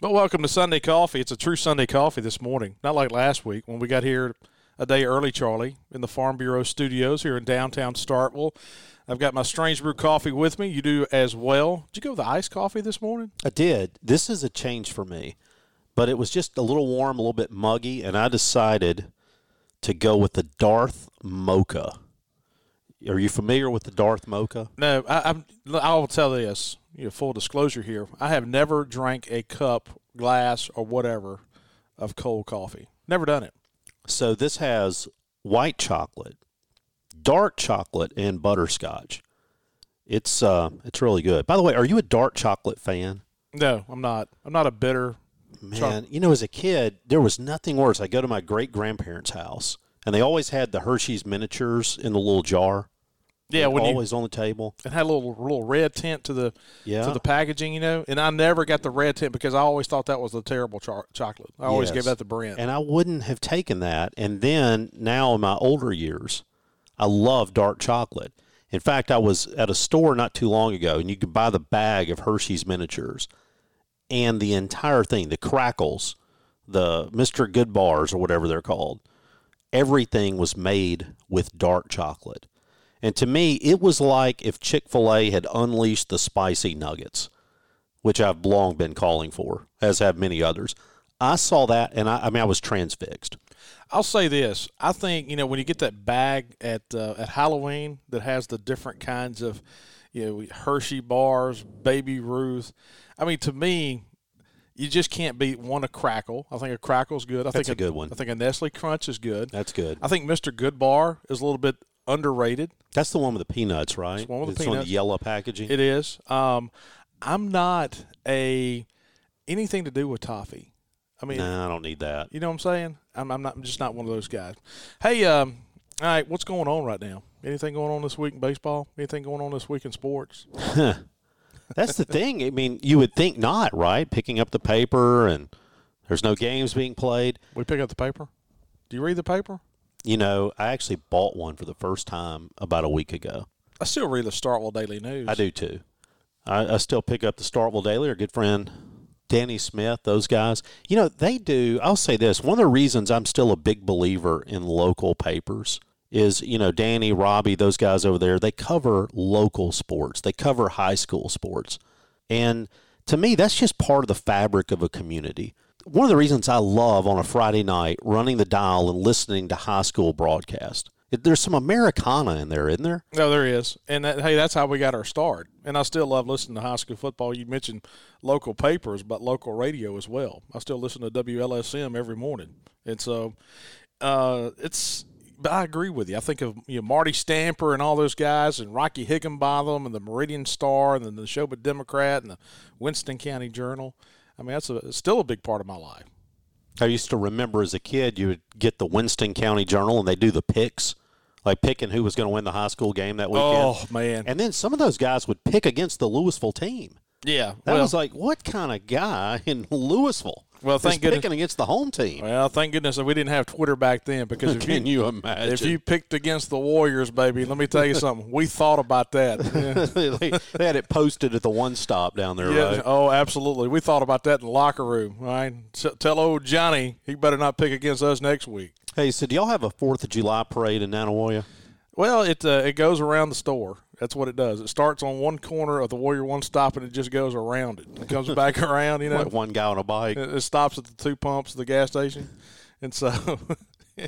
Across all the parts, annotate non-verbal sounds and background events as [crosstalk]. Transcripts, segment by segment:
Well, welcome to Sunday Coffee. It's a true Sunday coffee this morning, not like last week when we got here a day early, Charlie, in the Farm Bureau studios here in downtown Starkville. I've got my Strange Brew coffee with me. You do as well. Did you go with the iced coffee this morning? I did. This is a change for me, but it was just a little warm, a little bit muggy, and I decided to go with the Darth Mocha. Are you familiar with the Darth Mocha? No, I, I'm. I'll tell this. You know, full disclosure here. I have never drank a cup, glass, or whatever of cold coffee. Never done it. So this has white chocolate, dark chocolate, and butterscotch. It's uh, it's really good. By the way, are you a dark chocolate fan? No, I'm not. I'm not a bitter. Man, you know, as a kid, there was nothing worse. I go to my great grandparents' house, and they always had the Hershey's miniatures in the little jar. Yeah, Like, when you always on the table. it had a little little red tint to the Yeah. to the packaging, you know. And I never got the red tint because I always thought that was the terrible cho- chocolate. I always Yes. gave that to Brent. And I wouldn't have taken that. And then now in my older years, I love dark chocolate. In fact, I was at a store not too long ago, and you could buy the bag of Hershey's miniatures, and the entire thing, the crackles, the Mr. Good bars or whatever they're called, everything was made with dark chocolate. And to me, it was like if Chick fil A had unleashed the spicy nuggets, which I've long been calling for, as have many others. I saw that, and I, I mean, I was transfixed. I'll say this: I think you know when you get that bag at uh, at Halloween that has the different kinds of you know Hershey bars, Baby Ruth. I mean, to me, you just can't beat one a crackle. I think a crackle's good. I That's think a good one. I think a Nestle Crunch is good. That's good. I think Mr. Good Bar is a little bit underrated. That's the one with the peanuts, right? the one with the it's on the yellow packaging. It is. Um, I'm not a anything to do with toffee. I mean, no, I don't need that. You know what I'm saying? I'm, I'm not I'm just not one of those guys. Hey, um, all right, what's going on right now? Anything going on this week in baseball? Anything going on this week in sports? [laughs] That's the thing. I mean, you would think not, right? Picking up the paper and there's no games being played. We pick up the paper. Do you read the paper? You know, I actually bought one for the first time about a week ago. I still read the Starkville Daily News. I do too. I, I still pick up the Starkville Daily. Our good friend Danny Smith, those guys. You know, they do. I'll say this: one of the reasons I'm still a big believer in local papers is, you know, Danny, Robbie, those guys over there. They cover local sports. They cover high school sports, and to me, that's just part of the fabric of a community. One of the reasons I love on a Friday night running the dial and listening to high school broadcast. There's some Americana in there, isn't there? No, there is, and that, hey, that's how we got our start. And I still love listening to high school football. You mentioned local papers, but local radio as well. I still listen to WLSM every morning, and so uh, it's. But I agree with you. I think of you know, Marty Stamper and all those guys, and Rocky Higginbotham, and the Meridian Star, and then the Neshoba Democrat, and the Winston County Journal. I mean, that's a, still a big part of my life. I used to remember as a kid, you would get the Winston County Journal and they do the picks, like picking who was going to win the high school game that weekend. Oh man, And then some of those guys would pick against the Louisville team. yeah. That well, was like, what kind of guy in Louisville? Well, thank goodness- picking against the home team. well, thank goodness that we didn't have Twitter back then because if [laughs] Can you imagine? If you picked against the Warriors, baby, let me tell you something. We thought about that. [laughs] Yeah. they, they had it posted at the one stop down there, Yeah, right? Oh, absolutely. We thought about that in the locker room. All right. Tell old Johnny he better not pick against us next week. Hey, so do y'all have a Fourth of July parade in Nanih Waiya? Well, it uh, it goes around the store. That's what it does. It starts on one corner of the Warrior One stop, and it just goes around it. It comes back [laughs] around. You know, Like one guy on a bike. it, it stops at the two pumps, of the gas station, and so. [laughs]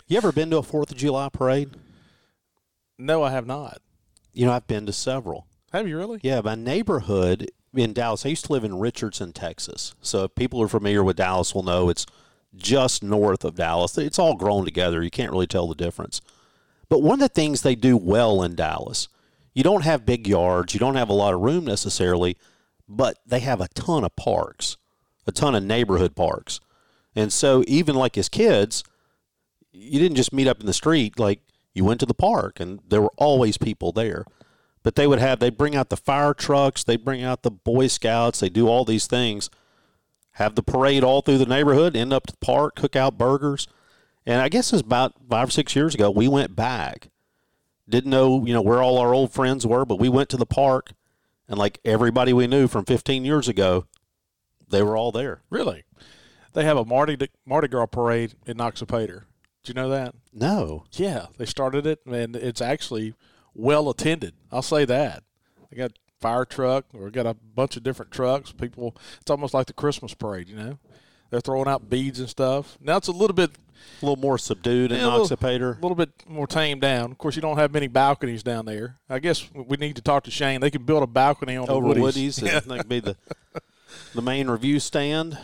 You ever been to a Fourth of July parade? no, I have not. You know, I've been to several. Have you really? Yeah, my neighborhood in Dallas. I used to live in Richardson, Texas. So if people are familiar with Dallas will know it's just north of Dallas. It's all grown together. You can't really tell the difference. But one of the things they do well in Dallas, you don't have big yards, you don't have a lot of room necessarily, but they have a ton of parks, a ton of neighborhood parks. And so even like as kids, you didn't just meet up in the street. Like you went to the park, and there were always people there. But they would have they bring out the fire trucks, they bring out the Boy Scouts, they do all these things, have the parade all through the neighborhood, end up to the park, cook out burgers. And I guess it was about five or six years ago, we went back. Didn't know, you know, where all our old friends were, but we went to the park and like everybody we knew from 15 years ago, they were all there. Really? They have a Mardi Mardi Gras parade in Noxapater. Do you know that? No. Yeah, they started it, and it's actually well attended. I'll say that. They got fire truck, or got a bunch of different trucks. People, it's almost like the Christmas parade. You know, they're throwing out beads and stuff. Now it's a little bit a little more subdued in Yeah, a little- Noxapater. a little bit more tamed down. Of course, you don't have many balconies down there. I guess we need to talk to Shane. They could build a balcony on over the Woody's. Woodies. and [laughs] that could be the the main review stand.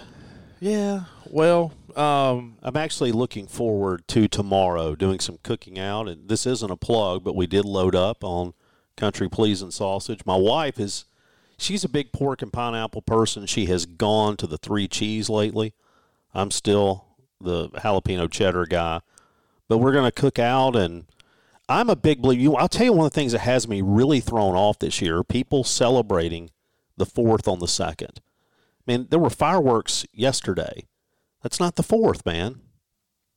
yeah. Well, um, I'm actually looking forward to tomorrow doing some cooking out, and this isn't a plug, but we did load up on country pleasing sausage. My wife is she's a big pork and pineapple person. She has gone to the three cheese lately. I'm still the jalapeno cheddar guy, but we're gonna cook out and. I'm a big believer. You, I'll tell you one of the things that has me really thrown off this year: people celebrating the fourth on the second. I mean, there were fireworks yesterday. That's not the fourth, man.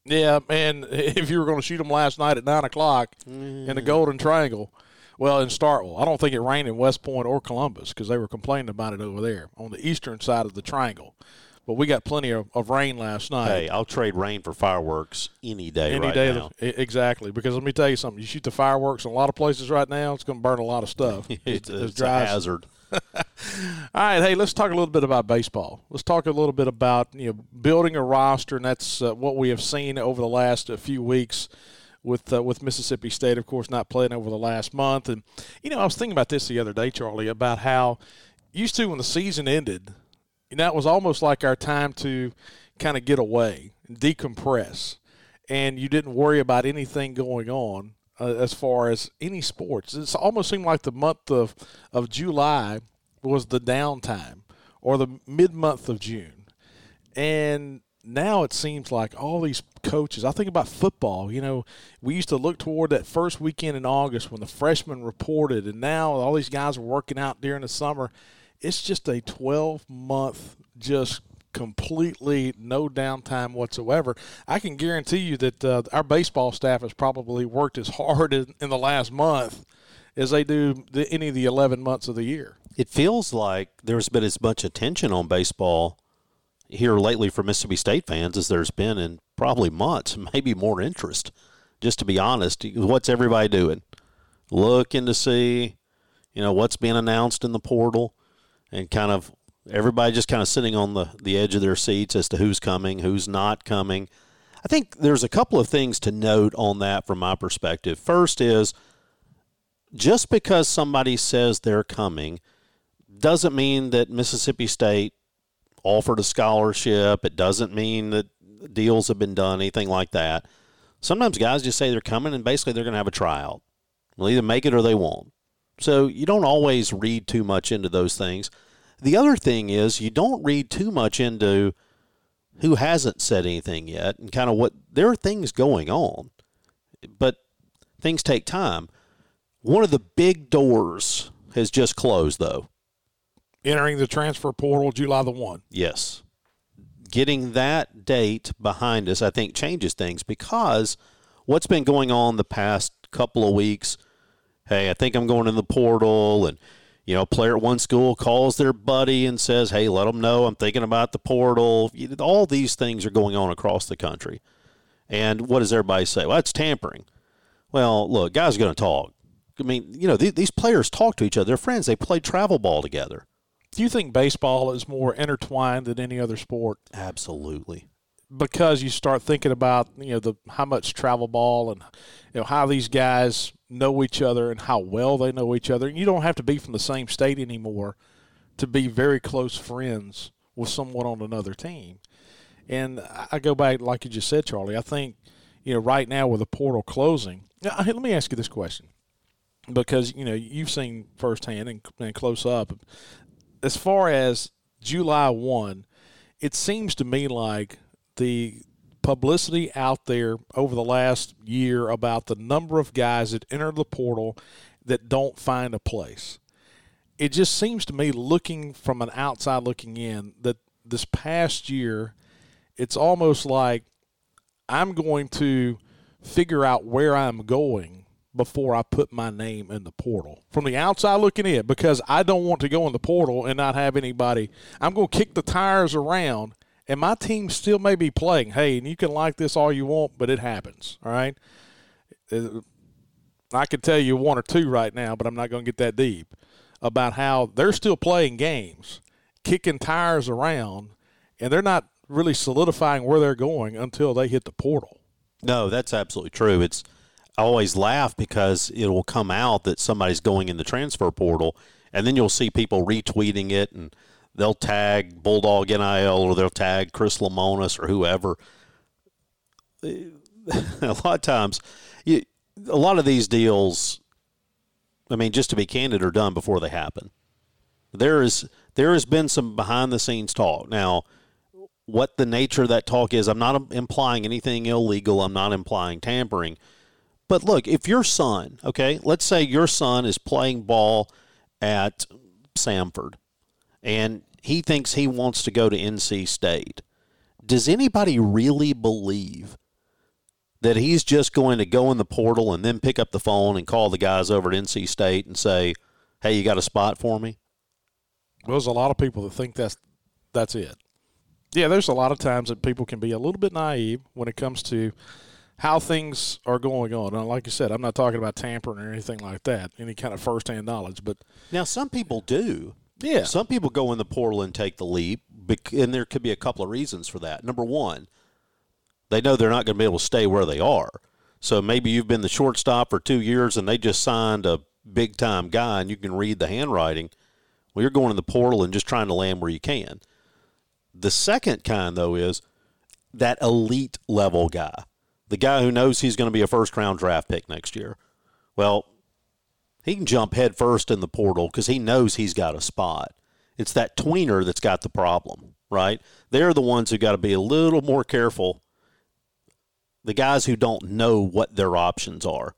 yeah, man. [laughs] If you were going to shoot them last night at nine o'clock in the mm. Golden Triangle, well, in Starkville, I don't think it rained in West Point or Columbus because they were complaining about it over there on the eastern side of the triangle. But we got plenty of, of rain last night. Hey, I'll trade rain for fireworks any day Any right day, now. the, exactly. Because let me tell you something: you shoot the fireworks in a lot of places right now, it's going to burn a lot of stuff. [laughs] it's, As it's a hazard. [laughs] All right, hey, let's talk a little bit about baseball. Let's talk a little bit about you know building a roster, and that's uh, what we have seen over the last uh, few weeks with uh, with Mississippi State, of course, not playing over the last month. And you know, I was thinking about this the other day, Charlie, about how used to when the season ended, know, it was almost like our time to kind of get away, decompress, and you didn't worry about anything going on uh, as far as any sports. It almost seemed like the month of, of July was the downtime or the mid month of June. And now it seems like all these coaches, I think about football, you know, we used to look toward that first weekend in August when the freshmen reported, and now all these guys are working out during the summer. It's just a 12 month, just completely no downtime whatsoever. I can guarantee you that uh, our baseball staff has probably worked as hard [laughs] in, in the last month as they do the, any of the 11 months of the year. It feels like there's been as much attention on baseball here lately for Mississippi State fans as there's been in probably months, [laughs] maybe more interest. Just to be honest, what's everybody doing? Looking to see, you know, what's being announced in the portal, and kind of everybody just kind of sitting on the, the edge of their seats as to who's coming, who's not coming. I think there's a couple of things to note on that from my perspective. First is just because somebody says they're coming doesn't mean that Mississippi State offered a scholarship. It doesn't mean that deals have been done, anything like that. Sometimes guys just say they're coming and basically they're going to have a tryout. They'll either make it or they won't. So you don't always read too much into those things. The other thing is you don't read too much into who hasn't said anything yet and kind of what there are things going on. But things take time. One of the big doors has just closed though. Entering the transfer portal July the 1. Yes. Getting that date behind us, I think, changes things because what's been going on the past couple of weeks. Hey, I think I'm going in the portal, and you know, a player at one school calls their buddy and says, "Hey, let them know I'm thinking about the portal." All these things are going on across the country, and what does everybody say? Well, it's tampering. Well, look, guys are going to talk. I mean, you know, th- these players talk to each other. They're friends. They play travel ball together. Do you think baseball is more intertwined than any other sport? Absolutely. because you start thinking about you know the how much travel ball and you know how these guys know each other and how well they know each other. And You don't have to be from the same state anymore to be very close friends with someone on another team. And I- go back like you just said, Charlie. I think you know right now with the portal closing. Now, let me ask you this question because you know you've seen firsthand and, and close up as far as July one it seems to me like the publicity out there over the last year about the number of guys that enter the portal that don't find a place. It just seems to me, looking from an outside looking in, that this past year, it's almost like I'm going to figure out where I'm going before I put my name in the portal. From the outside looking in, because I don't want to go in the portal and not have anybody. I'm going to kick the tires around, and my team still may be playing. Hey, and you can like this all you want, but it happens. All right. Uh, I could tell you one or two right now, but I'm not going to get that deep about how they're still playing games, kicking tires around, and they're not really solidifying where they're going until they hit the portal. No, that's absolutely true. It's I always laugh because it will come out that somebody's going in the transfer portal, and then you'll see people retweeting it, and they'll tag Bulldog NIL or they'll tag Chris Lemonis or whoever. [laughs] A lot of times, you, a lot of these deals, I mean, just to be candid, are done before they happen. There is there has been some behind the scenes talk. Now, what the nature of that talk is, I'm not implying anything illegal. I'm not implying tampering but look, if your son, okay, let's say your son is playing ball at Samford and he thinks he wants to go to NC State, does anybody really believe that he's just going to go in the portal and then pick up the phone and call the guys over at NC State and say, "Hey, you got a spot for me?" Well, there's a lot of people that think that's that's it. Yeah, there's a lot of times that people can be a little bit naive when it comes to how things are going on. And like you said, I'm not talking about tampering or anything like that, any kind of firsthand knowledge. But now some people do. Yeah. Some people go in the portal and take the leap, and there could be a couple of reasons for that. Number one, they know they're not going to be able to stay where they are. So maybe you've been the shortstop for two years and they just signed a big time guy and you can read the handwriting. Well, you're going in the portal and just trying to land where you can. The second kind, though, is that elite level guy the guy who knows he's going to be a first round draft pick next year. Well, he can jump head first in the portal because he knows he's got a spot. It's that tweener that's got the problem, right? They're the ones who got to be a little more careful. The guys who don't know what their options are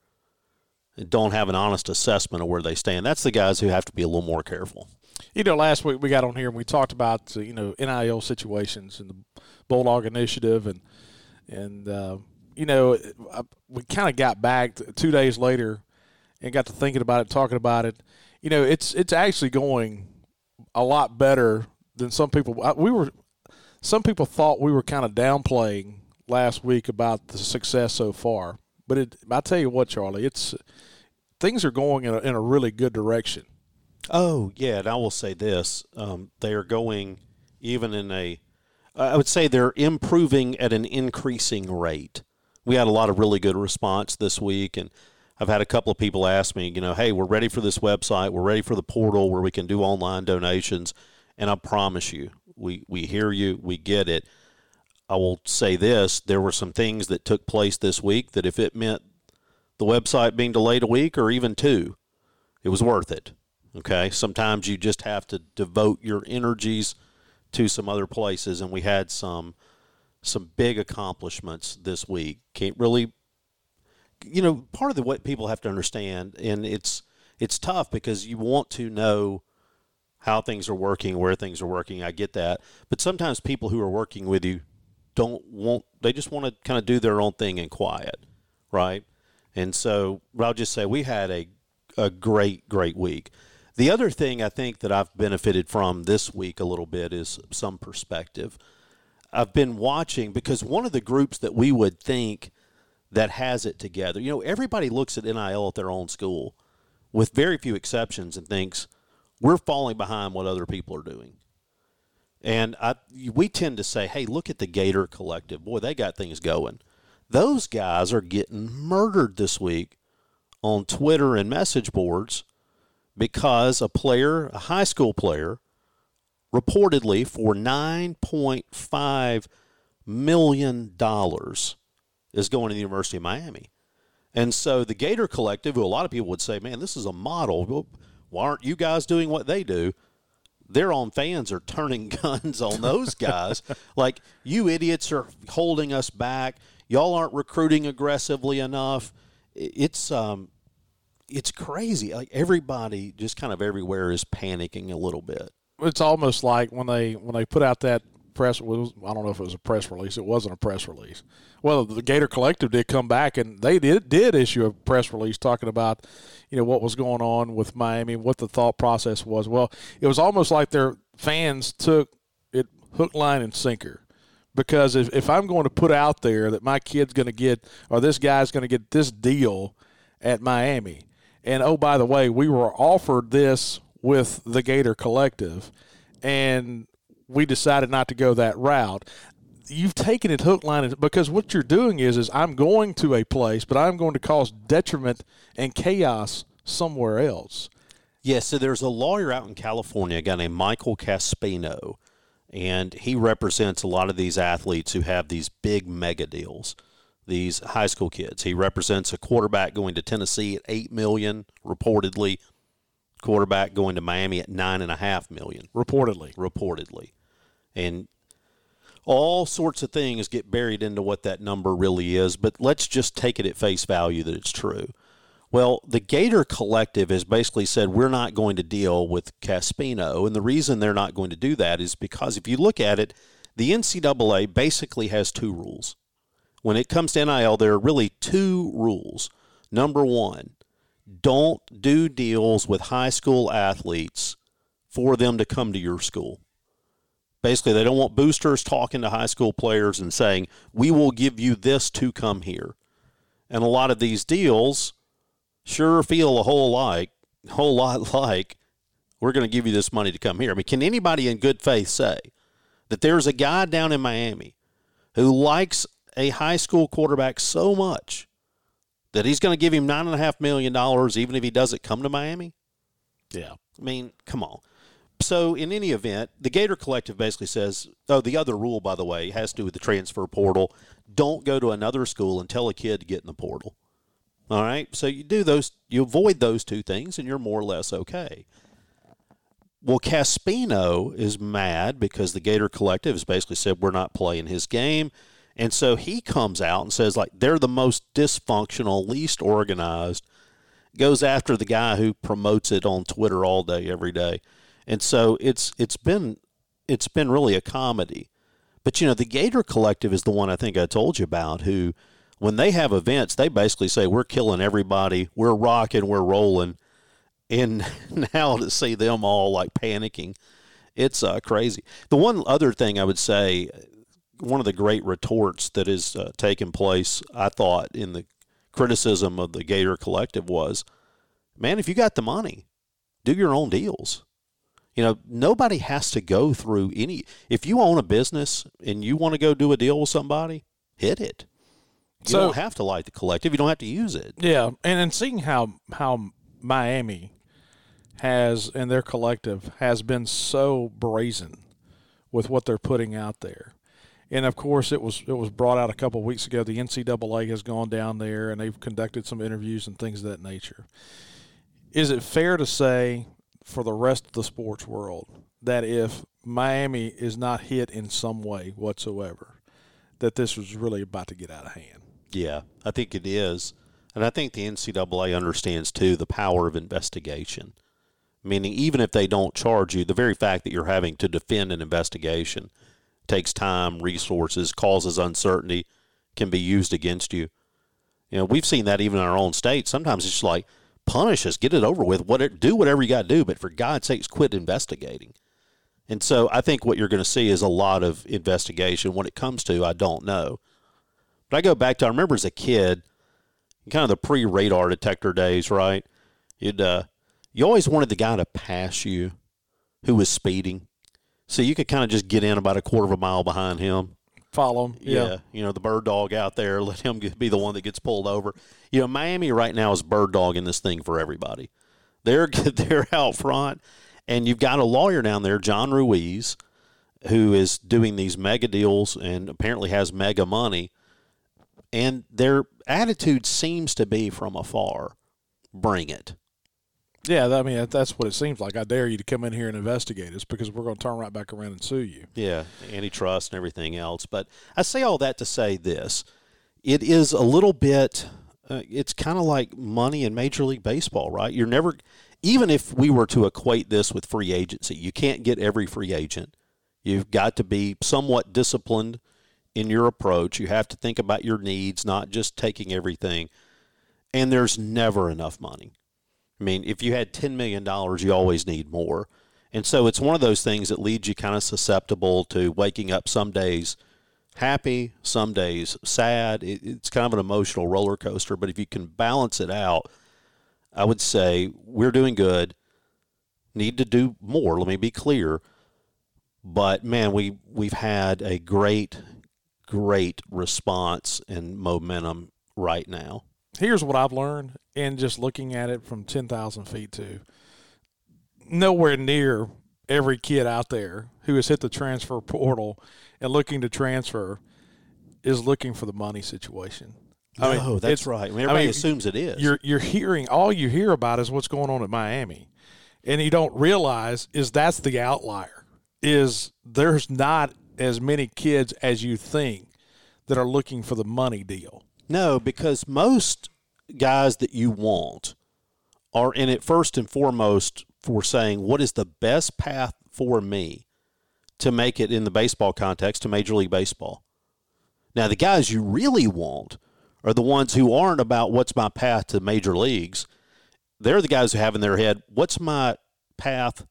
and don't have an honest assessment of where they stand. That's the guys who have to be a little more careful. You know, last week we got on here and we talked about uh, you know NIL situations and the Bulldog Initiative and and uh, you know, we kind of got back two days later and got to thinking about it, talking about it. You know, it's it's actually going a lot better than some people. We were some people thought we were kind of downplaying last week about the success so far, but it, I tell you what, Charlie, it's things are going in a, in a really good direction. Oh yeah, and I will say this: um, they are going even in a. I would say they're improving at an increasing rate we had a lot of really good response this week, and I've had a couple of people ask me, you know, hey, we're ready for this website, we're ready for the portal where we can do online donations, and I promise you, we we hear you, we get it. I will say this: there were some things that took place this week that if it meant the website being delayed a week or even two, it was worth it. Okay, sometimes you just have to devote your energies to some other places, and we had some some big accomplishments this week. Can't really, you know, part of the what people have to understand, and it's it's tough because you want to know how things are working, where things are working. I get that, but sometimes people who are working with you don't want. They just want to kind of do their own thing in quiet, right? And so I'll just say we had a a great great week. The other thing I think that I've benefited from this week a little bit is some perspective. I've been watching because one of the groups that we would think that has it together, you know, everybody looks at NIL at their own school, with very few exceptions, and thinks we're falling behind what other people are doing. And I, we tend to say, hey, look at the Gator Collective. Boy, they got things going. Those guys are getting murdered this week on Twitter and message boards because a player, a high school player, reportedly for $9.5 million is going to the University of Miami. And so the Gator Collective, who a lot of people would say, man, this is a model. Why aren't you guys doing what they do? their own fans are turning [laughs] guns on those guys. [laughs] like, you idiots are holding us back. Y'all aren't recruiting aggressively enough. It's um, it's crazy. Like everybody, just kind of everywhere, is panicking a little bit. It's almost like when they when they put out that press. was I don't know if it was a press release. It wasn't a press release. Well, the Gator Collective did come back and they did did issue a press release talking about, you know, what was going on with Miami, what the thought process was. Well, it was almost like their fans took it hook, line, and sinker because if, if I'm going to put out there that my kid's going to get or this guy's going to get this deal at Miami, and oh by the way, we were offered this with the Gator Collective, and we decided not to go that route. You've taken it hook, line, and because what you're doing is is I'm going to a place, but I'm going to cause detriment and chaos somewhere else. Yes, yeah, so there's a lawyer out in California, a guy named Michael Caspino and he represents a lot of these athletes who have these big mega deals these high school kids. He represents a quarterback going to tennessee at 8 million reportedly. Quarterback going to miami at 9.5 million. Reportedly. Reportedly and all sorts of things get buried into what that number really is but let's just take it at face value that it's true well, the Gator Collective has basically said we're not going to deal with Caspino. And the reason they're not going to do that is because if you look at it, the NCAA basically has two rules. When it comes to NIL, there are really two rules. Number one, don't do deals with high school athletes for them to come to your school. Basically, they don't want boosters talking to high school players and saying, we will give you this to come here. And a lot of these deals sure feel a whole like whole lot [laughs] like we're going to give you this money to come here. I mean, can anybody in good faith say that there's a guy down in Miami who likes a high school quarterback so much that he's going to give him nine and a half million dollars even if he doesn't come to Miami? Yeah. I mean, come on. So, in any event, the Gator Collective basically says, oh, the other rule, by the way, has to do with the transfer portal. Don't go to another school and tell a kid to get in the portal. All right. So you do those, you avoid those two things, and you're more or less okay. Well, Caspino is mad because the Gator Collective has basically said we're not playing his game. And so he comes out and says, like, they're the most dysfunctional, least organized, goes after the guy who promotes it on Twitter all day, every day. And so it's it's been it's been really a comedy. But you know, the Gator Collective is the one I think I told you about who when they have events, they basically say we're killing everybody, we're rocking, we're rolling, and [laughs] now to see them all like panicking, it's uh, crazy. The one other thing I would say, one of the great retorts that has uh, taken place, I thought, in the criticism of the Gator Collective was, man, if you got the money, do your own deals. You know, nobody has to go through any. If you own a business and you want to go do a deal with somebody, hit it. You so, don't have to like the collective. You don't have to use it. Yeah, and and seeing how how Miami has and their collective has been so brazen with what they're putting out there. And of course, it was it was brought out a couple of weeks ago. The NCAA has gone down there and they've conducted some interviews and things of that nature. Is it fair to say for the rest of the sports world that if Miami is not hit in some way whatsoever, that this was really about to get out of hand? Yeah, I think it is. And I think the NCAA understands, too, the power of investigation. Meaning, even if they don't charge you, the very fact that you're having to defend an investigation takes time, resources, causes uncertainty, can be used against you. You know, we've seen that even in our own state. Sometimes it's just like, punish us, get it over with, what do whatever you got to do, but for God's sakes, quit investigating. And so I think what you're going to see is a lot of investigation. When it comes to, I don't know. But I go back to I remember as a kid, kind of the pre-radar detector days, right? You'd uh, you always wanted the guy to pass you who was speeding, so you could kind of just get in about a quarter of a mile behind him. Follow him, yeah. yeah. You know the bird dog out there, let him be the one that gets pulled over. You know Miami right now is bird dogging this thing for everybody. They're [laughs] they're out front, and you've got a lawyer down there, John Ruiz, who is doing these mega deals and apparently has mega money and their attitude seems to be from afar bring it. Yeah, I mean that's what it seems like. I dare you to come in here and investigate us because we're going to turn right back around and sue you. Yeah, antitrust and everything else. But I say all that to say this: it is a little bit. Uh, it's kind of like money in Major League Baseball, right? You're never, even if we were to equate this with free agency, you can't get every free agent. You've got to be somewhat disciplined in your approach. You have to think about your needs, not just taking everything. And there's never enough money. I mean, if you had $10 million, you always need more. And so it's one of those things that leads you kind of susceptible to waking up some days happy, some days sad. it's kind of an emotional roller coaster. But if you can balance it out, I would say we're doing good. Need to do more. Let me be clear. But man, we we've had a great, great response and momentum right now. Here's what I've learned in just looking at it from 10,000 feet to nowhere near every kid out there who has hit the transfer portal and looking to transfer is looking for the money situation. I no, mean, that's right. I mean, everybody I mean, assumes it is. You're you're hearing all you hear about is what's going on at Miami, and you don't realize is that's the outlier. Is there's not as many kids as you think that are looking for the money deal. No, because most guys that you want are in it first and foremost for saying what is the best path for me to make it in the baseball context to Major League Baseball. Now, the guys you really want are the ones who aren't about what's my path to major leagues. They're the guys who have in their head, what's my path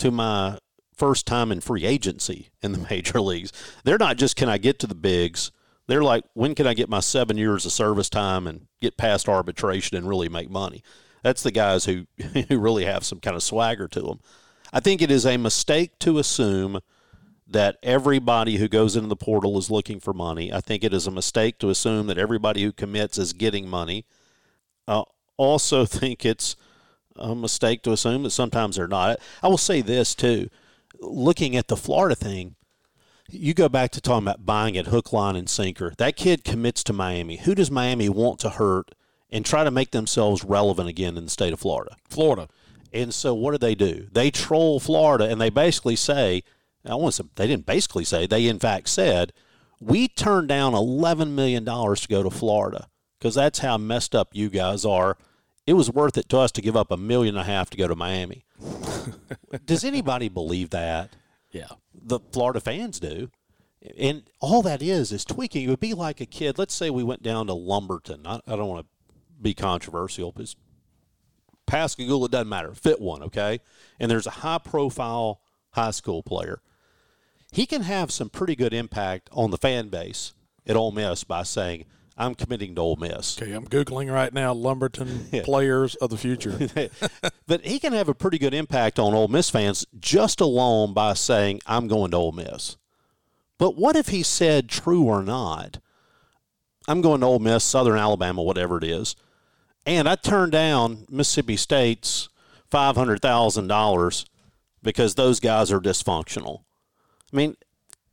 to my first time in free agency in the [laughs] major leagues? They're not just, can I get to the bigs? They're like, when can I get my seven years of service time and get past arbitration and really make money? That's the guys who, [laughs] who really have some kind of swagger to them. I think it is a mistake to assume that everybody who goes into the portal is looking for money. I think it is a mistake to assume that everybody who commits is getting money. I also [laughs] think it's a mistake to assume that sometimes they're not. I will say this too. Looking at the Florida thing, you go back to talking about buying at hook, line, and sinker. That kid commits to Miami. Who does Miami want to hurt and try to make themselves relevant again in the state of Florida? Florida. And so what do they do? They troll Florida and they basically say, I want to, they didn't basically say, they in fact said, we turned down $11 million to go to Florida because that's how messed up you guys are. It was worth it to us to give up a million and a half to go to Miami. [laughs] Does anybody believe that? Yeah. The Florida fans do. And all that is is tweaking. It would be like a kid. Let's say we went down to Lumberton. I, I don't want to be controversial, but Pascagoula doesn't matter. Fit one, okay? And there's a high profile high school player. He can have some pretty good impact on the fan base at Ole Miss by saying, I'm committing to Ole Miss. Okay, I'm Googling right now Lumberton [laughs] yeah. players of the future. [laughs] but he can have a pretty good impact on Ole Miss fans just alone by saying, I'm going to Ole Miss. But what if he said, true or not, I'm going to Ole Miss, Southern Alabama, whatever it is, and I turned down Mississippi State's $500,000 because those guys are dysfunctional. I mean,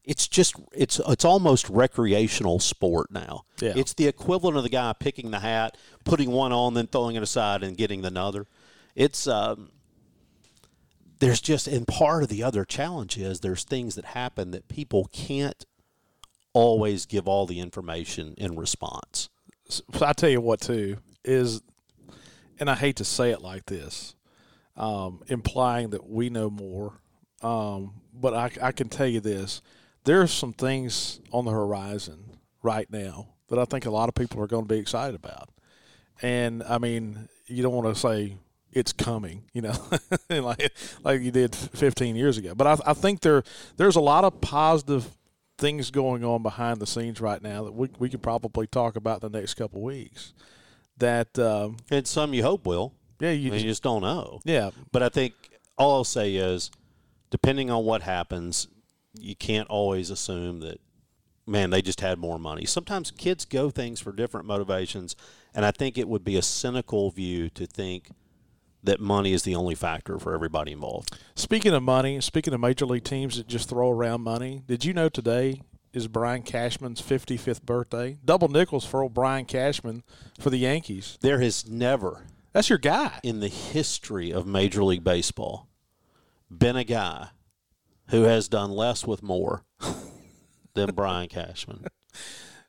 it's just it's it's almost recreational sport now. Yeah. It's the equivalent of the guy picking the hat, putting one on, then throwing it aside and getting another. It's um, there's just and part of the other challenge is there's things that happen that people can't always give all the information in response. So I tell you what too is, and I hate to say it like this, um, implying that we know more. Um, but I, I can tell you this: there are some things on the horizon right now that I think a lot of people are going to be excited about. And I mean, you don't want to say it's coming, you know, [laughs] like like you did 15 years ago. But I, I think there there's a lot of positive things going on behind the scenes right now that we we could probably talk about the next couple weeks. That um, and some you hope will. Yeah, you, just, you just don't know. Yeah, but I think all I'll say is, depending on what happens, you can't always assume that. Man, they just had more money. Sometimes kids go things for different motivations, and I think it would be a cynical view to think that money is the only factor for everybody involved. Speaking of money, speaking of major league teams that just throw around money, did you know today is Brian Cashman's 55th birthday? Double nickels for old Brian Cashman for the Yankees. There has never That's your guy. in the history of Major League Baseball been a guy who has done less with more [laughs] than Brian Cashman.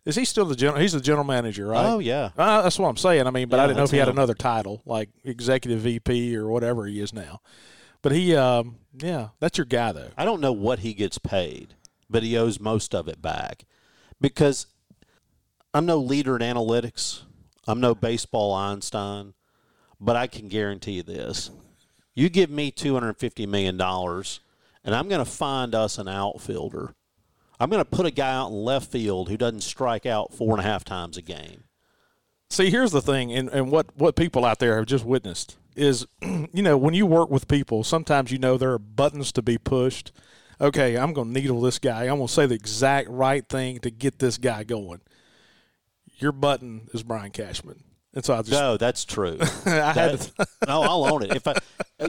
Is he still the general? He's the general manager, right? Oh yeah. Uh, that's what I'm saying. I mean, but Yeah, I didn't know if he had another title, like executive VP or whatever he is now. But he, um, yeah, that's your guy though. I don't know what he gets paid, but he owes most of it back because I'm no leader in analytics. I'm no baseball Einstein, but I can guarantee you this. You give me $250 million, and I'm going to find us an outfielder. I'm going to put a guy out in left field who doesn't strike out four and a half times a game. See, here's the thing, and, and what, what people out there have just witnessed is, [clears throat] you know, when you work with people, sometimes you know there are buttons to be pushed. Okay, I'm going to needle this guy. I'm going to say the exact right thing to get this guy going. Your button is Brian Cashman. And so I just, No, that's true. [laughs] I That- to, [laughs] no, I'll own it. If I,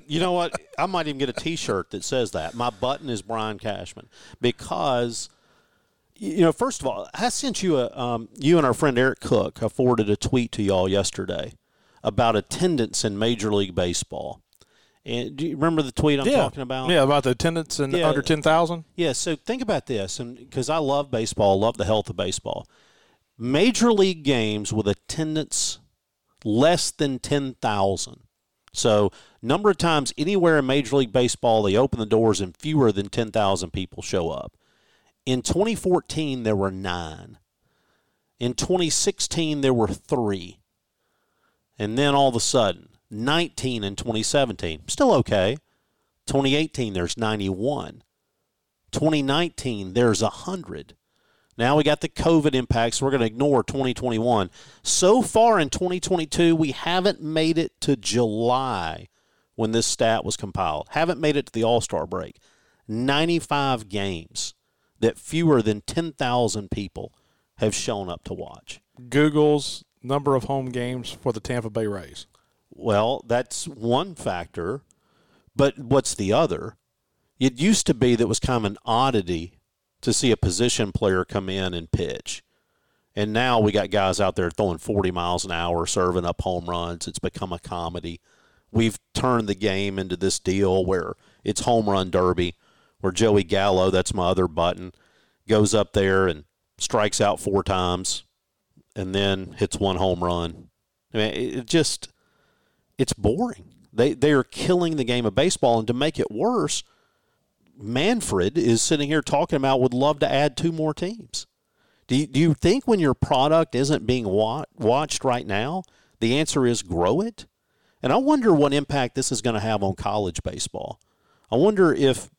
you know what, I might even get a T-shirt that says that. My button is Brian Cashman because, you know, first of all, I sent you a, um, you and our friend Eric Cook. I forwarded a tweet to y'all yesterday about attendance in Major League Baseball. And do you remember the tweet I'm yeah, talking about? Yeah, about the attendance and Yeah. under 10,000. Yeah, so think about this, and because I love baseball, love the health of baseball. Major league games with attendance less than ten thousand. So number of times anywhere in Major League Baseball they open the doors and fewer than ten thousand people show up. In 2014 there were nine. In 2016 there were three. And then all of a sudden, 19 in 2017, still okay. 2018 there's 91. 2019, there's 100. Now we got the COVID impacts. We're going to ignore 2021. So far in 2022, we haven't made it to July when this stat was compiled. Haven't made it to the All Star break. 95 games that fewer than 10,000 people have shown up to watch. Google's number of home games for the Tampa Bay Rays. Well, that's one factor. But what's the other? It used to be that was kind of an oddity to see a position player come in and pitch. And now we got guys out there throwing 40 miles an hour, serving up home runs. It's become a comedy. We've turned the game into this deal where it's home run derby, where Joey Gallo, that's my other button, goes up there and strikes out four times and then hits one home run. I mean, it just it's boring. They they are killing the game of baseball, and to make it worse, Manfred is sitting here talking about would love to add two more teams. Do you, do you think when your product isn't being wa- watched right now, the answer is grow it? And I wonder what impact this is going to have on college baseball. I wonder if,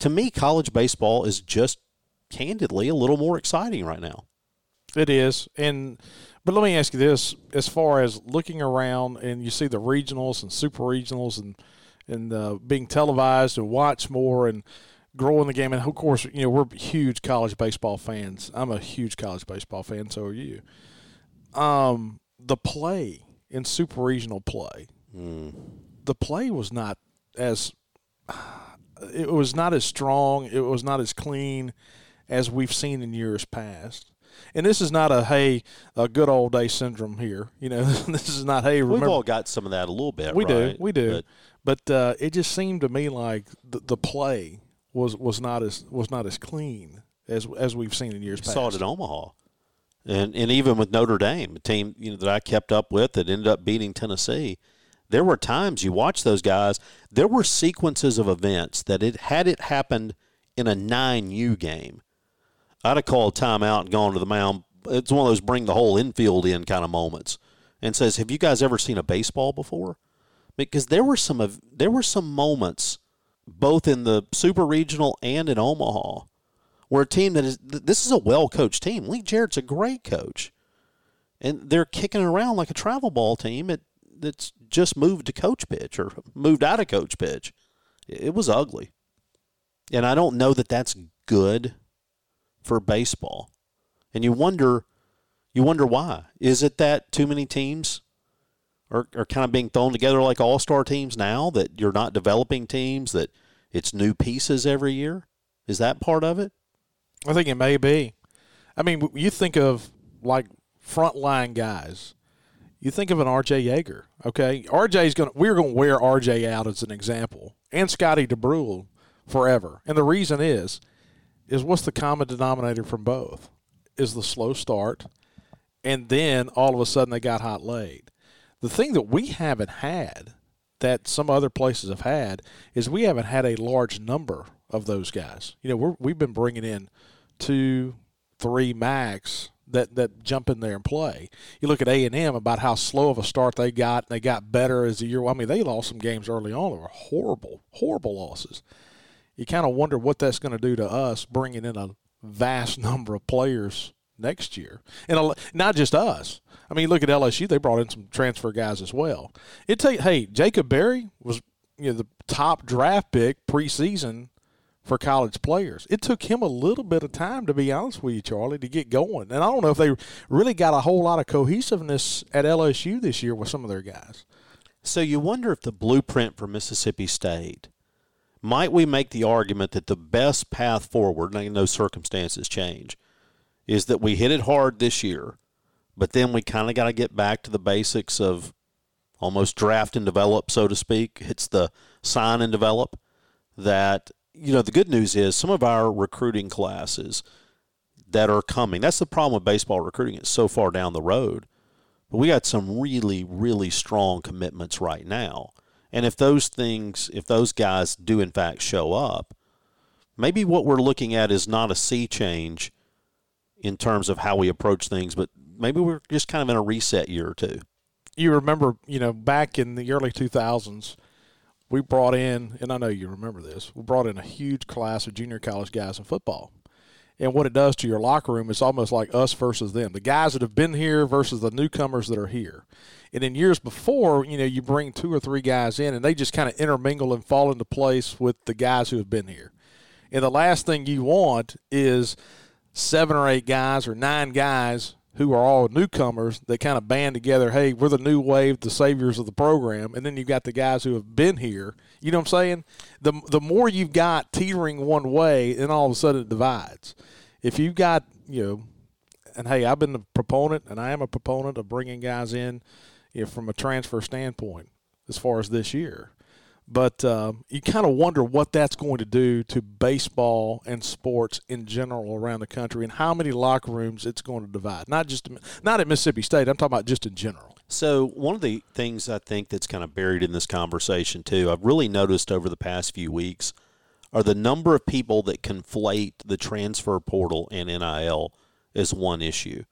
to me, college baseball is just candidly a little more exciting right now. It is, and but let me ask you this: as far as looking around, and you see the regionals and super regionals, and and uh, being televised and watched more, and growing the game, and of course, you know we're huge college baseball fans. I'm a huge college baseball fan, so are you. Um, the play in super regional play, the play was not as [sighs] it was not as strong. It was not as clean as we've seen in years past. And this is not a hey, a good old day syndrome here. You know, [laughs] this is not hey. Remember, We've all got some of that a little bit. we do, we do. But But, uh, it just seemed to me like the, the play was was not as was not as clean as as we've seen in years You past. saw it at Omaha, and and even with Notre Dame, a team you know that I kept up with that ended up beating Tennessee. There were times you watch those guys. There were sequences of events that it had it happened in a nine U game. I'd have called timeout and gone to the mound. It's one of those bring the whole infield in kind of moments, and says, "Have you guys ever seen a baseball before?" Because there were some of there were some moments, both in the super regional and in Omaha, where a team that is this is a well coached team. Link Jarrett's a great coach, and they're kicking around like a travel ball team that that's just moved to coach pitch or moved out of coach pitch. It was ugly, and I don't know that that's good for baseball. And you wonder, you wonder why. Is it that too many teams are, are kind of being thrown together like all star teams now? That you're not developing teams that it's new pieces every year. Is that part of it? I think it may be. I mean, you think of like frontline guys. You think of an RJ Yeager, okay? RJ's going to we're going to wear RJ out as an example. And Scotty Dubrule forever. And the reason is is what's the common denominator from both? Is the slow start and then all of a sudden they got hot late. The thing that we haven't had that some other places have had is we haven't had a large number of those guys. You know, we're, we've been bringing in two, three max that that jump in there and play. You look at A and M about how slow of a start they got, and they got better as the year. I mean, they lost some games early on that were horrible, horrible losses. You kind of wonder what that's going to do to us, bringing in a vast [laughs] number of players next year, and not just us. I mean, look at LSU; they brought in some transfer guys as well. It take hey, Jacob Berry was you know the top draft pick preseason for college players. It took him a little bit of time, to be honest with you, Charlie, to get going. And I don't know if they really got a whole lot of cohesiveness at LSU this year with some of their guys. So you wonder if the blueprint for Mississippi State might we make the argument that the best path forward, and no circumstances change, is that we hit it hard this year, but then we kind of got to get back to the basics of almost draft and develop, so to speak. It's the sign and develop that you know, the good news is some of our recruiting classes that are coming. That's the problem with baseball recruiting. It's so far down the road. But we got some really, really strong commitments right now. And if those things, if those guys do in fact show up, maybe what we're looking at is not a sea change in terms of how we approach things, but maybe we're just kind of in a reset year or two. You remember, you know, back in the early 2000s, we brought in, and I know you remember this, we brought in a huge class of junior college guys in football. And what it does to your locker room is almost like us versus them. The guys that have been here versus the newcomers that are here. And in years before, you know, you bring two or three guys in and they just kind of intermingle and fall into place with the guys who have been here. And the last thing you want is seven or eight guys or nine guys who are all newcomers that kind of band together, hey, we're the new wave, the saviors of the program, and then you've got the guys who have been here. You know what I'm saying? The the more you've got teetering one way, then all of a sudden it divides. If you've got, you know, and hey, I've been the proponent, and I am a proponent of bringing guys in you know, from a transfer standpoint as far as this year. But uh, you kind of wonder what that's going to do to baseball and sports in general around the country, and how many locker rooms it's going to divide. Not just not at Mississippi State. I'm talking about just in general. So one of the things I think that's kind of buried in this conversation too, I've really noticed over the past few weeks, are the number of people that conflate the transfer portal and NIL as one issue.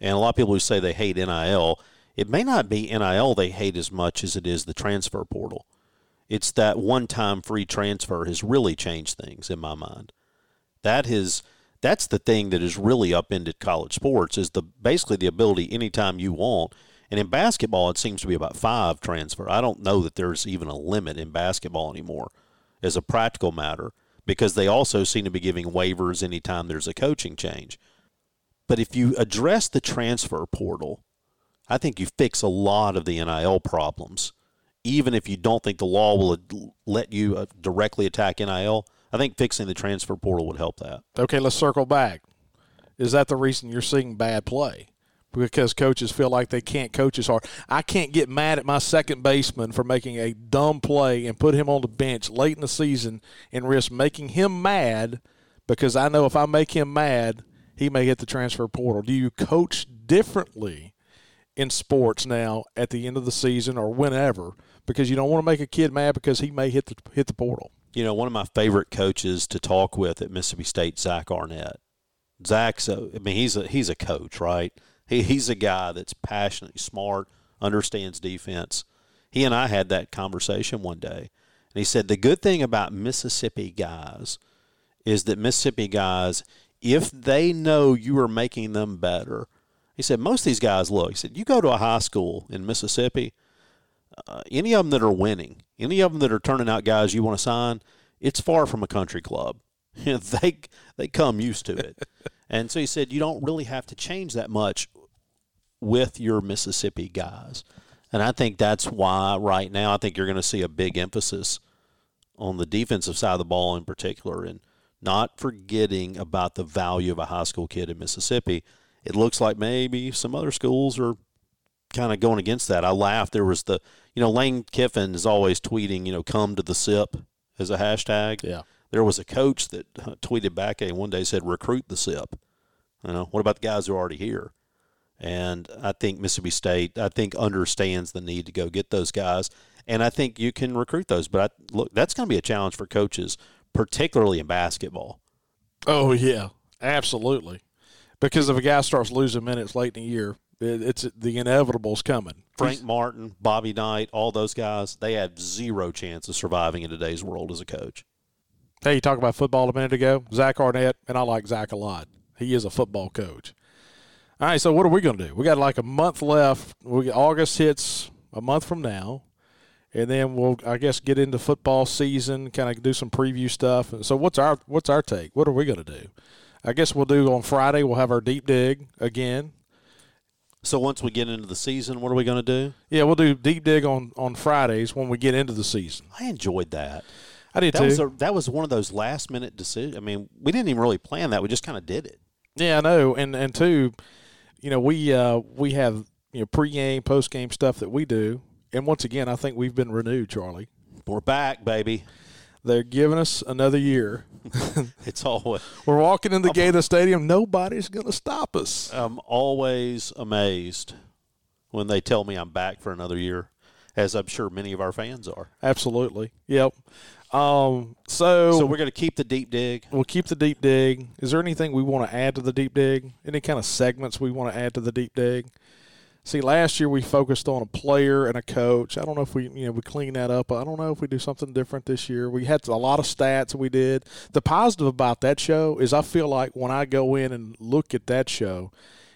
And a lot of people who say they hate NIL, it may not be NIL they hate as much as it is the transfer portal it's that one time free transfer has really changed things in my mind. That has that's the thing that has really upended college sports is the basically the ability anytime you want. And in basketball it seems to be about five transfer. I don't know that there's even a limit in basketball anymore as a practical matter because they also seem to be giving waivers anytime there's a coaching change. But if you address the transfer portal, I think you fix a lot of the NIL problems even if you don't think the law will let you uh, directly attack NIL, I think fixing the transfer portal would help that. Okay, let's circle back. Is that the reason you're seeing bad play? Because coaches feel like they can't coach as hard. I can't get mad at my second baseman for making a dumb play and put him on the bench late in the season and risk making him mad because I know if I make him mad, he may hit the transfer portal. Do you coach differently in sports now at the end of the season or whenever because you don't want to make a kid mad because he may hit the hit the portal. You know, one of my favorite coaches to talk with at Mississippi State, Zach Arnett. Zach's, a, I mean, he's a he's a coach, right? He, he's a guy that's passionate, smart, understands defense. He and I had that conversation one day, and he said the good thing about Mississippi guys is that Mississippi guys, if they know you are making them better, he said most of these guys look. He said you go to a high school in Mississippi uh, any of them that are winning, any of them that are turning out guys you want to sign, it's far from a country club. [laughs] they they come used to it, [laughs] and so he said you don't really have to change that much with your Mississippi guys, and I think that's why right now I think you're going to see a big emphasis on the defensive side of the ball in particular, and not forgetting about the value of a high school kid in Mississippi. It looks like maybe some other schools are kind of going against that. I laughed. There was the, you know, Lane Kiffin is always tweeting, you know, come to the SIP as a hashtag. Yeah. There was a coach that uh, tweeted back and one day said, recruit the SIP. You know, what about the guys who are already here? And I think Mississippi State, I think, understands the need to go get those guys. And I think you can recruit those. But I, look, that's going to be a challenge for coaches, particularly in basketball. Oh yeah, absolutely. Because if a guy starts losing minutes late in the year, it's the inevitable's coming. Frank Martin, Bobby Knight, all those guys, they have zero chance of surviving in today's world as a coach. Hey, you talked about football a minute ago. Zach Arnett, and I like Zach a lot. He is a football coach. All right, so what are we going to do? We got like a month left. We August hits a month from now, and then we'll I guess get into football season, kind of do some preview stuff. And so what's our what's our take? What are we going to do? I guess we'll do on Friday. We'll have our deep dig again. So once we get into the season, what are we going to do? Yeah, we'll do deep dig on on Fridays when we get into the season. I enjoyed that. I did That too. was a, that was one of those last minute decisions. I mean, we didn't even really plan that. We just kind of did it. Yeah, I know, and and two, you know, we uh, we have you know pregame, postgame stuff that we do, and once again, I think we've been renewed, Charlie. We're back, baby. They're giving us another year. [laughs] It's always We're walking in the gate of the stadium. Nobody's going to stop us. I'm always amazed when they tell me I'm back for another year, as I'm sure many of our fans are. Absolutely. Yep. Um, so, So we're going to keep the deep dig. we'll keep the deep dig. Is there anything we want to add to the deep dig? Any kind of segments we want to add to the deep dig? See, last year we focused on a player and a coach. I don't know if we, you know, we clean that up. I don't know if we do something different this year. We had a lot of stats we did. The positive about that show is I feel like when I go in and look at that show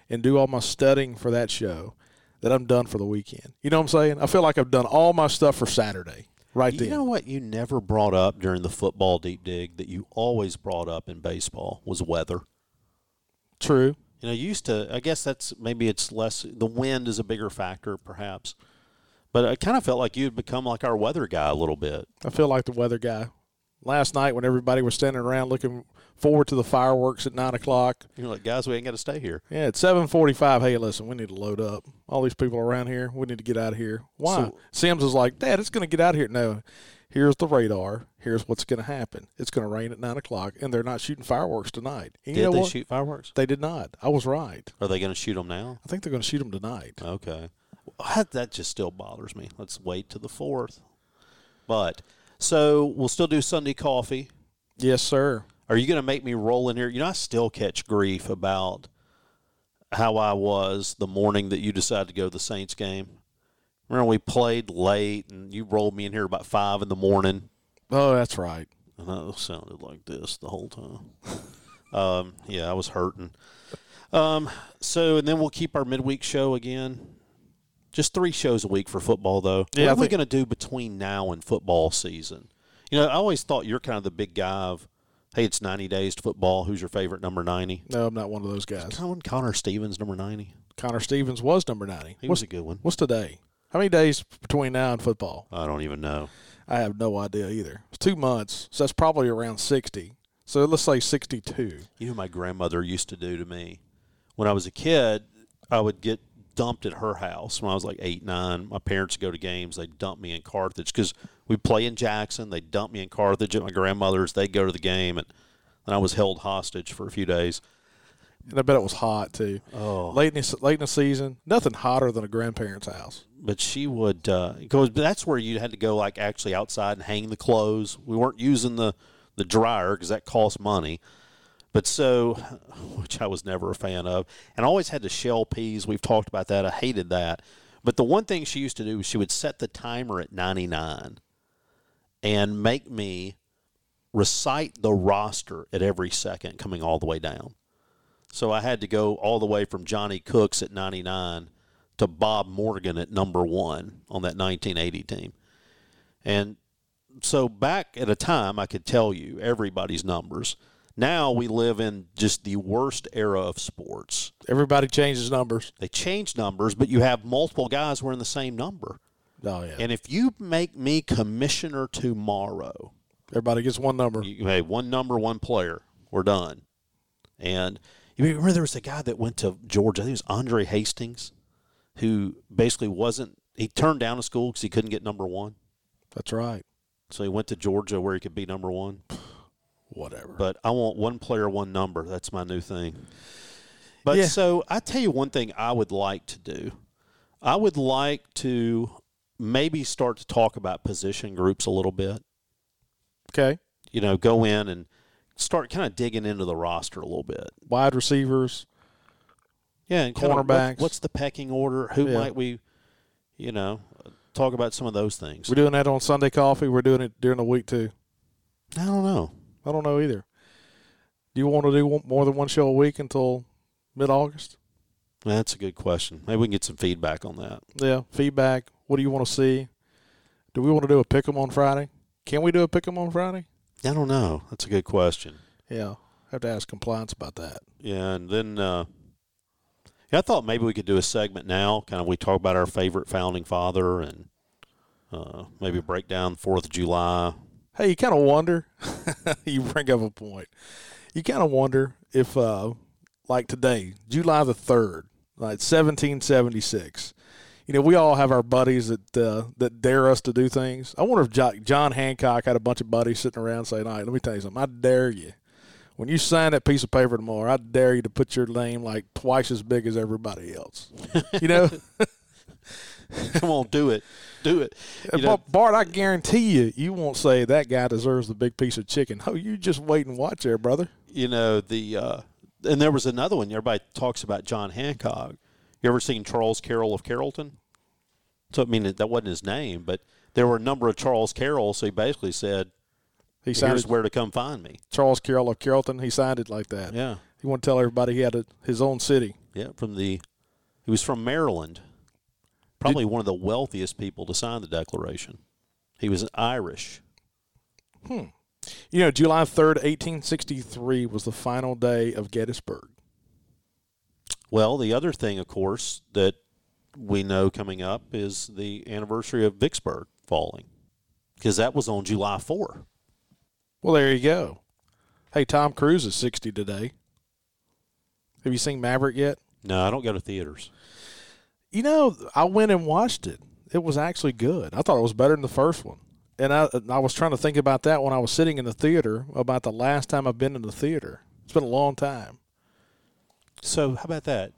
and do all my studying for that show, that I'm done for the weekend. You know what I'm saying? I feel like I've done all my stuff for Saturday right You then. know what you never brought up during the football deep dig that you always brought up in baseball was weather. True. You know, you used to. I guess that's maybe it's less. The wind is a bigger factor, perhaps. But I kind of felt like you'd become like our weather guy a little bit. I feel like the weather guy. Last night, when everybody was standing around looking forward to the fireworks at nine o'clock, You're like, guys, we ain't got to stay here. yeah, at seven forty-five. Hey, listen, we need to load up. All these people around here, we need to get out of here. Why? So- Sims is like, Dad, it's going to get out of here. No, here's the radar. Here's what's going to happen. It's going to rain at nine o'clock, and they're not shooting fireworks tonight. And you Did know they what? shoot fireworks? They did not. I was right. Are they going to shoot them now? I think they're going to shoot them tonight. Okay. Well, that, that just still bothers me. Let's wait to the fourth. But so we'll still do Sunday coffee. Yes, sir. Are you going to make me roll in here? You know, I still catch grief about how I was the morning that you decided to go to the Saints game. Remember, we played late, and you rolled me in here about five in the morning, Oh, that's right. and I sounded like this the whole time. [laughs] um, yeah, I was hurting. Um, so, and then we'll keep our midweek show again. Just three shows a week for football, though. Yeah, I what are we think- going to do between now and football season? You know, I always thought you're kind of the big guy of, hey, it's 90 days to football. Who's your favorite number 90? No, I'm not one of those guys. Colin Connor Stevens, number 90. Connor Stevens was number ninety. He what's, was a good one. what's today? How many days between now and football? I don't even know. I have no idea either. It's two months, so that's probably around sixty. So let's say sixty-two. You know, my grandmother used to do to me when I was a kid. I would get dumped at her house when I was like eight, nine. My parents would go to games. They'd dump me in Carthage because we play in Jackson. They'd dump me in Carthage at my grandmother's. They'd go to the game, and then I was held hostage for a few days. And I bet it was hot too. Oh, Late in the, late in the season, nothing hotter than a grandparent's house. But she would uh, that's where you had to go, like actually outside and hang the clothes. We weren't using the the dryer because that cost money. But so, which I was never a fan of, and I always had to shell peas. We've talked about that. I hated that. But the one thing she used to do was she would set the timer at ninety nine, and make me recite the roster at every second coming all the way down. So I had to go all the way from Johnny Cooks at 99 to Bob Morgan at number one on that 1980 team. And so back at a time, I could tell you everybody's numbers. Now we live in just the worst era of sports. Everybody changes numbers. They change numbers, but you have multiple guys wearing the same number. Oh yeah. And if you make me commissioner tomorrow, Everybody gets one number. you hey, one number, one player. We're done. And you remember there was a guy that went to Georgia. I think it was Andre Hastings. Who basically wasn't. He turned down a school because he couldn't get number one. That's right. So he went to Georgia where he could be number one. [sighs] Whatever. But I want one player, one number. That's my new thing. But Yeah. so I tell you one thing I would like to do. I would like to maybe start to talk about position groups a little bit. okay. You know, go in and start kind of digging into the roster a little bit. Wide receivers. Yeah, and kinda what- Cornerbacks. what's the pecking order? Who Yeah. might we, you know, talk about some of those things? We're doing that on Sunday Coffee. We're doing it during the week too. I don't know. I don't know either. Do you want to do more than one show a week until mid August? That's a good question. Maybe we can get some feedback on that. Yeah. Feedback. What do you want to see? Do we want to do a pick 'em on Friday? Can we do a pick 'em on Friday? I don't know. That's a good question. Yeah. Have to ask compliance about that. Yeah, and then uh, yeah, I thought maybe we could do a segment now. Kind of, we talk about our favorite founding father, and uh, maybe break down Fourth of July. Hey, you kind of wonder. [laughs] you bring up a point. You kind of wonder if, uh, like today, July the third, like seventeen seventy six. You know, we all have our buddies that uh, that dare us to do things. I wonder if John Hancock had a bunch of buddies sitting around saying, "All right, let me tell you something. I dare you. When you sign that piece of paper tomorrow, I dare you to put your name like twice as big as everybody else." You know, [laughs] Come on, do it, do it. You know, Bart, I guarantee you, you won't say that guy deserves the big piece of chicken. Oh, you just wait and watch there, brother. you know the, uh, and there was another one. Everybody talks about John Hancock. You ever seen Charles Carroll of Carrollton? So I mean that wasn't his name, but there were a number of Charles Carrolls. So he basically said, He signed "Here's where to come find me." Charles Carroll of Carrollton. He signed it like that. Yeah, He wanted to tell everybody he had a, his own city. Yeah, from the he was from Maryland. Probably one of the wealthiest people to sign the Declaration. He was Irish. Hmm. You know, July 3rd, 1863 was the final day of Gettysburg. Well, the other thing, of course, that we know coming up is the anniversary of Vicksburg falling, because that was on July 4. Well, there you go. Hey, Tom Cruise is 60 today. Have you seen Maverick yet? No, I don't go to theaters. You know, I went and watched it. It was actually good. I thought it was better than the first one. And I, I was trying to think about that when I was sitting in the theater about the last time I've been in the theater. It's been a long time. So how about that?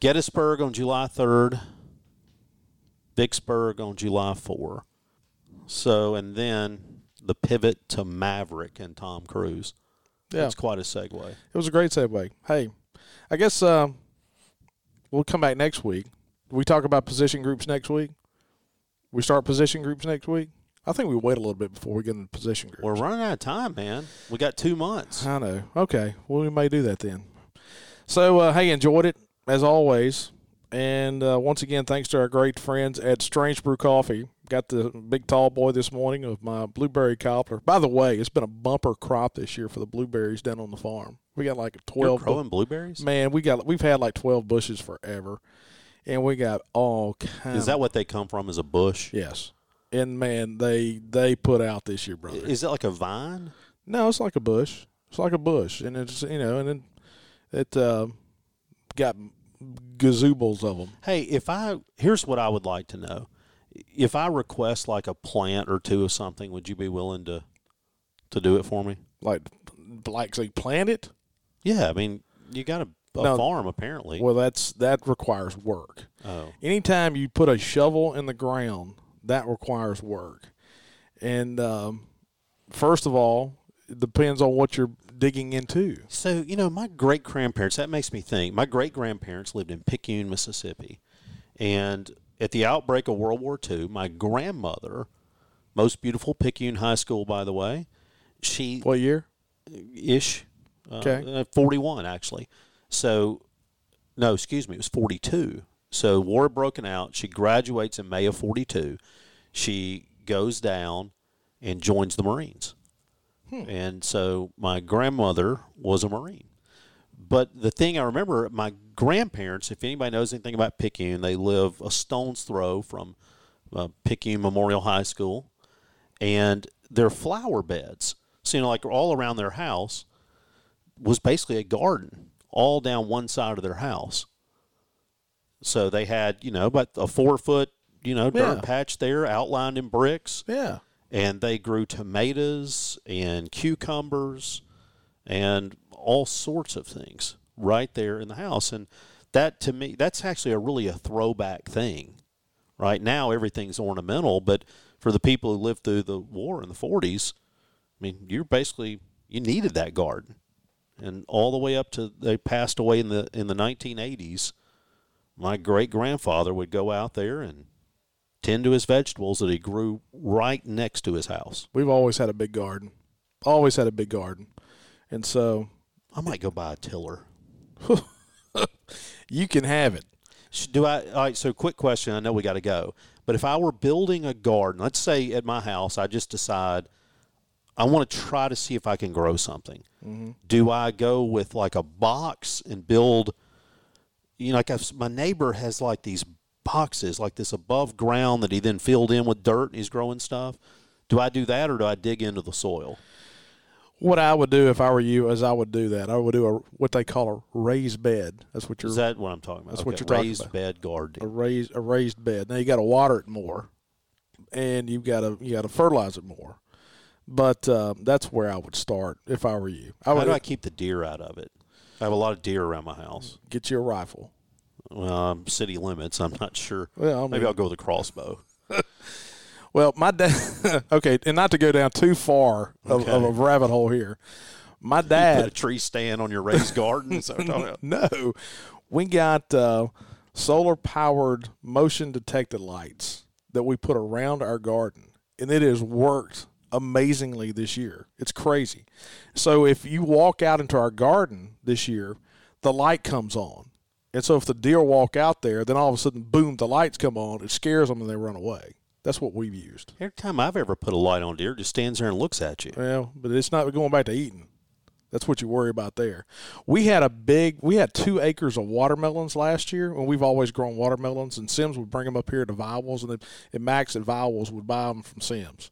Gettysburg on July 3rd, Vicksburg on July 4. So, and then the pivot to Maverick and Tom Cruise. Yeah. That's quite a segue. It was a great segue. Hey, I guess uh, we'll come back next week. We talk about position groups next week. We start position groups next week. I think we wait a little bit before we get into position groups. We're running out of time, man. We got two months. I know. Okay. Well, we may do that then. So, uh, hey, enjoyed it as always. And uh, once again, thanks to our great friends at Strange Brew Coffee. Got the big tall boy this morning of my blueberry cobbler. By the way, it's been a bumper crop this year for the blueberries down on the farm. We got like You're twelve. bu- blueberries? Man, we got we've had like twelve bushes forever, and we got all kinds. Is that what they come from? As a bush? Yes, and man, they they put out this year, brother. Is it like a vine? No, it's like a bush. It's like a bush, and it's you know, and then it uh, got gazoobles of them. Hey, if I here's what I would like to know: if I request like a plant or two of something, would you be willing to to do it for me? Like, like say, plant it. Yeah, I mean, you got a, a No. farm apparently. Well, that's that requires work. oh, Anytime you put a shovel in the ground, that requires work. And um, first of all, it depends on what you're digging into. so you know, my great grandparents. That makes me think. My great grandparents lived in Picayune, Mississippi, and at the outbreak of World War II, my grandmother, most beautiful Picayune High School, by the way, she What year? ish. Uh, Okay. uh, 41 actually. So, no, excuse me, it was 42. So war had broken out. She graduates in May of 42. She goes down and joins the Marines. And so my grandmother was a Marine. But the thing I remember, my grandparents, if anybody knows anything about Picayune, they live a stone's throw from uh, Picayune Memorial High School, and their flower beds, so you know, like all around their house, was basically a garden, all down one side of their house. So they had, you know, about a four foot, you know, dirt Yeah. patch there outlined in bricks. Yeah. And they grew tomatoes and cucumbers and all sorts of things right there in the house. And that to me, that's actually a really a throwback thing. Right now, everything's ornamental, but for the people who lived through the war in the 40s, I mean, you're basically you needed that garden, and all the way up to they passed away in the in the 1980s. My great grandfather would go out there and tend to his vegetables that he grew right next to his house. We've always had a big garden. Always had a big garden. And so I might go buy a tiller. [laughs] you can have it. Do I? All right. So, quick question. I know we got to go, but if I were building a garden, let's say at my house, I just decide I want to try to see if I can grow something. Mm-hmm. Do I go with like a box and build? You know, like if my neighbor has like these boxes, like this above ground that he then filled in with dirt and he's growing stuff. Do I do that or do I dig into the soil? What I would do if I were you is I would do that. I would do a what they call a raised bed. That's what you're Is that what I'm talking about? That's what you're talking raised about. bed a raised a raised bed. Now you got to water it more, and you've got to you got to fertilize it more. But uh, that's where I would start if I were you. I How do I keep the deer out of it? I have a lot of deer around my house. get you a rifle. Well, um, city limits. I'm not sure. Well, I mean, Maybe I'll go with a crossbow. [laughs] Well, my dad. [laughs] okay, and not to go down too far of, Okay. of a rabbit hole here. My [laughs] put a dad. tree stand on your raised garden. Is that what I'm talking about? [laughs] no, we got uh, solar powered motion detected lights that we put around our garden, and it has worked amazingly this year. It's crazy. So if you walk out into our garden this year, the light comes on. And so if the deer walk out there, then all of a sudden, boom, the lights come on. It scares them and they run away. That's what we've used. Every time I've ever put a light on deer, it just stands there and looks at you. Well, but it's not going back to eating. That's what you worry about there. We had a big, we had two acres of watermelons last year, and we've always grown watermelons. And Sims would bring them up here to Vowell's, and, and Max at Vowell's would buy them from Sims.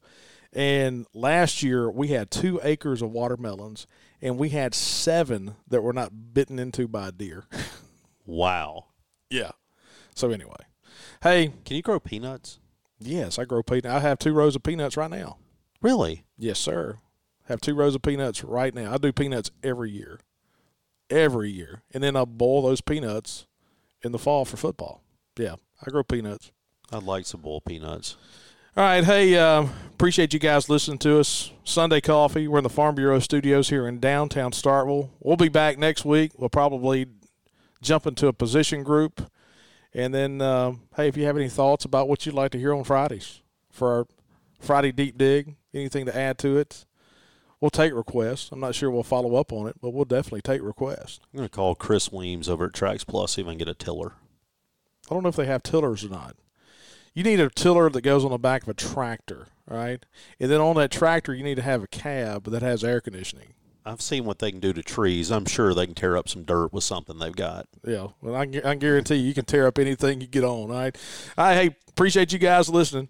And last year we had two acres of watermelons, and we had seven that were not bitten into by a deer. [laughs] Wow. yeah. So anyway, hey, Can you grow peanuts? Yes, I grow peanuts. I have two rows of peanuts right now. Really? Yes, sir. Have two rows of peanuts right now. I do peanuts every year, every year, and then I boil those peanuts in the fall for football. Yeah, I grow peanuts. I'd like some boiled peanuts. All right, hey, um, appreciate you guys listening to us. Sunday Coffee. We're in the Farm Bureau studios here in downtown Starkville. We'll be back next week. We'll probably jump into a position group, and then um, hey, if you have any thoughts about what you'd like to hear on Fridays for our Friday deep dig, anything to add to it, we'll take requests. I'm not sure we'll follow up on it, but we'll definitely take requests. I'm going to call Chris Weems over at Trax Plus, see if I can get a tiller. I don't know if they have tillers or not. You need a tiller that goes on the back of a tractor, right? And then on that tractor, you need to have a cab that has air conditioning. I've seen what they can do to trees. I'm sure they can tear up some dirt with something they've got. Yeah, well, I, I guarantee you, you can tear up anything you get on. All right, right. Hey, appreciate you guys listening.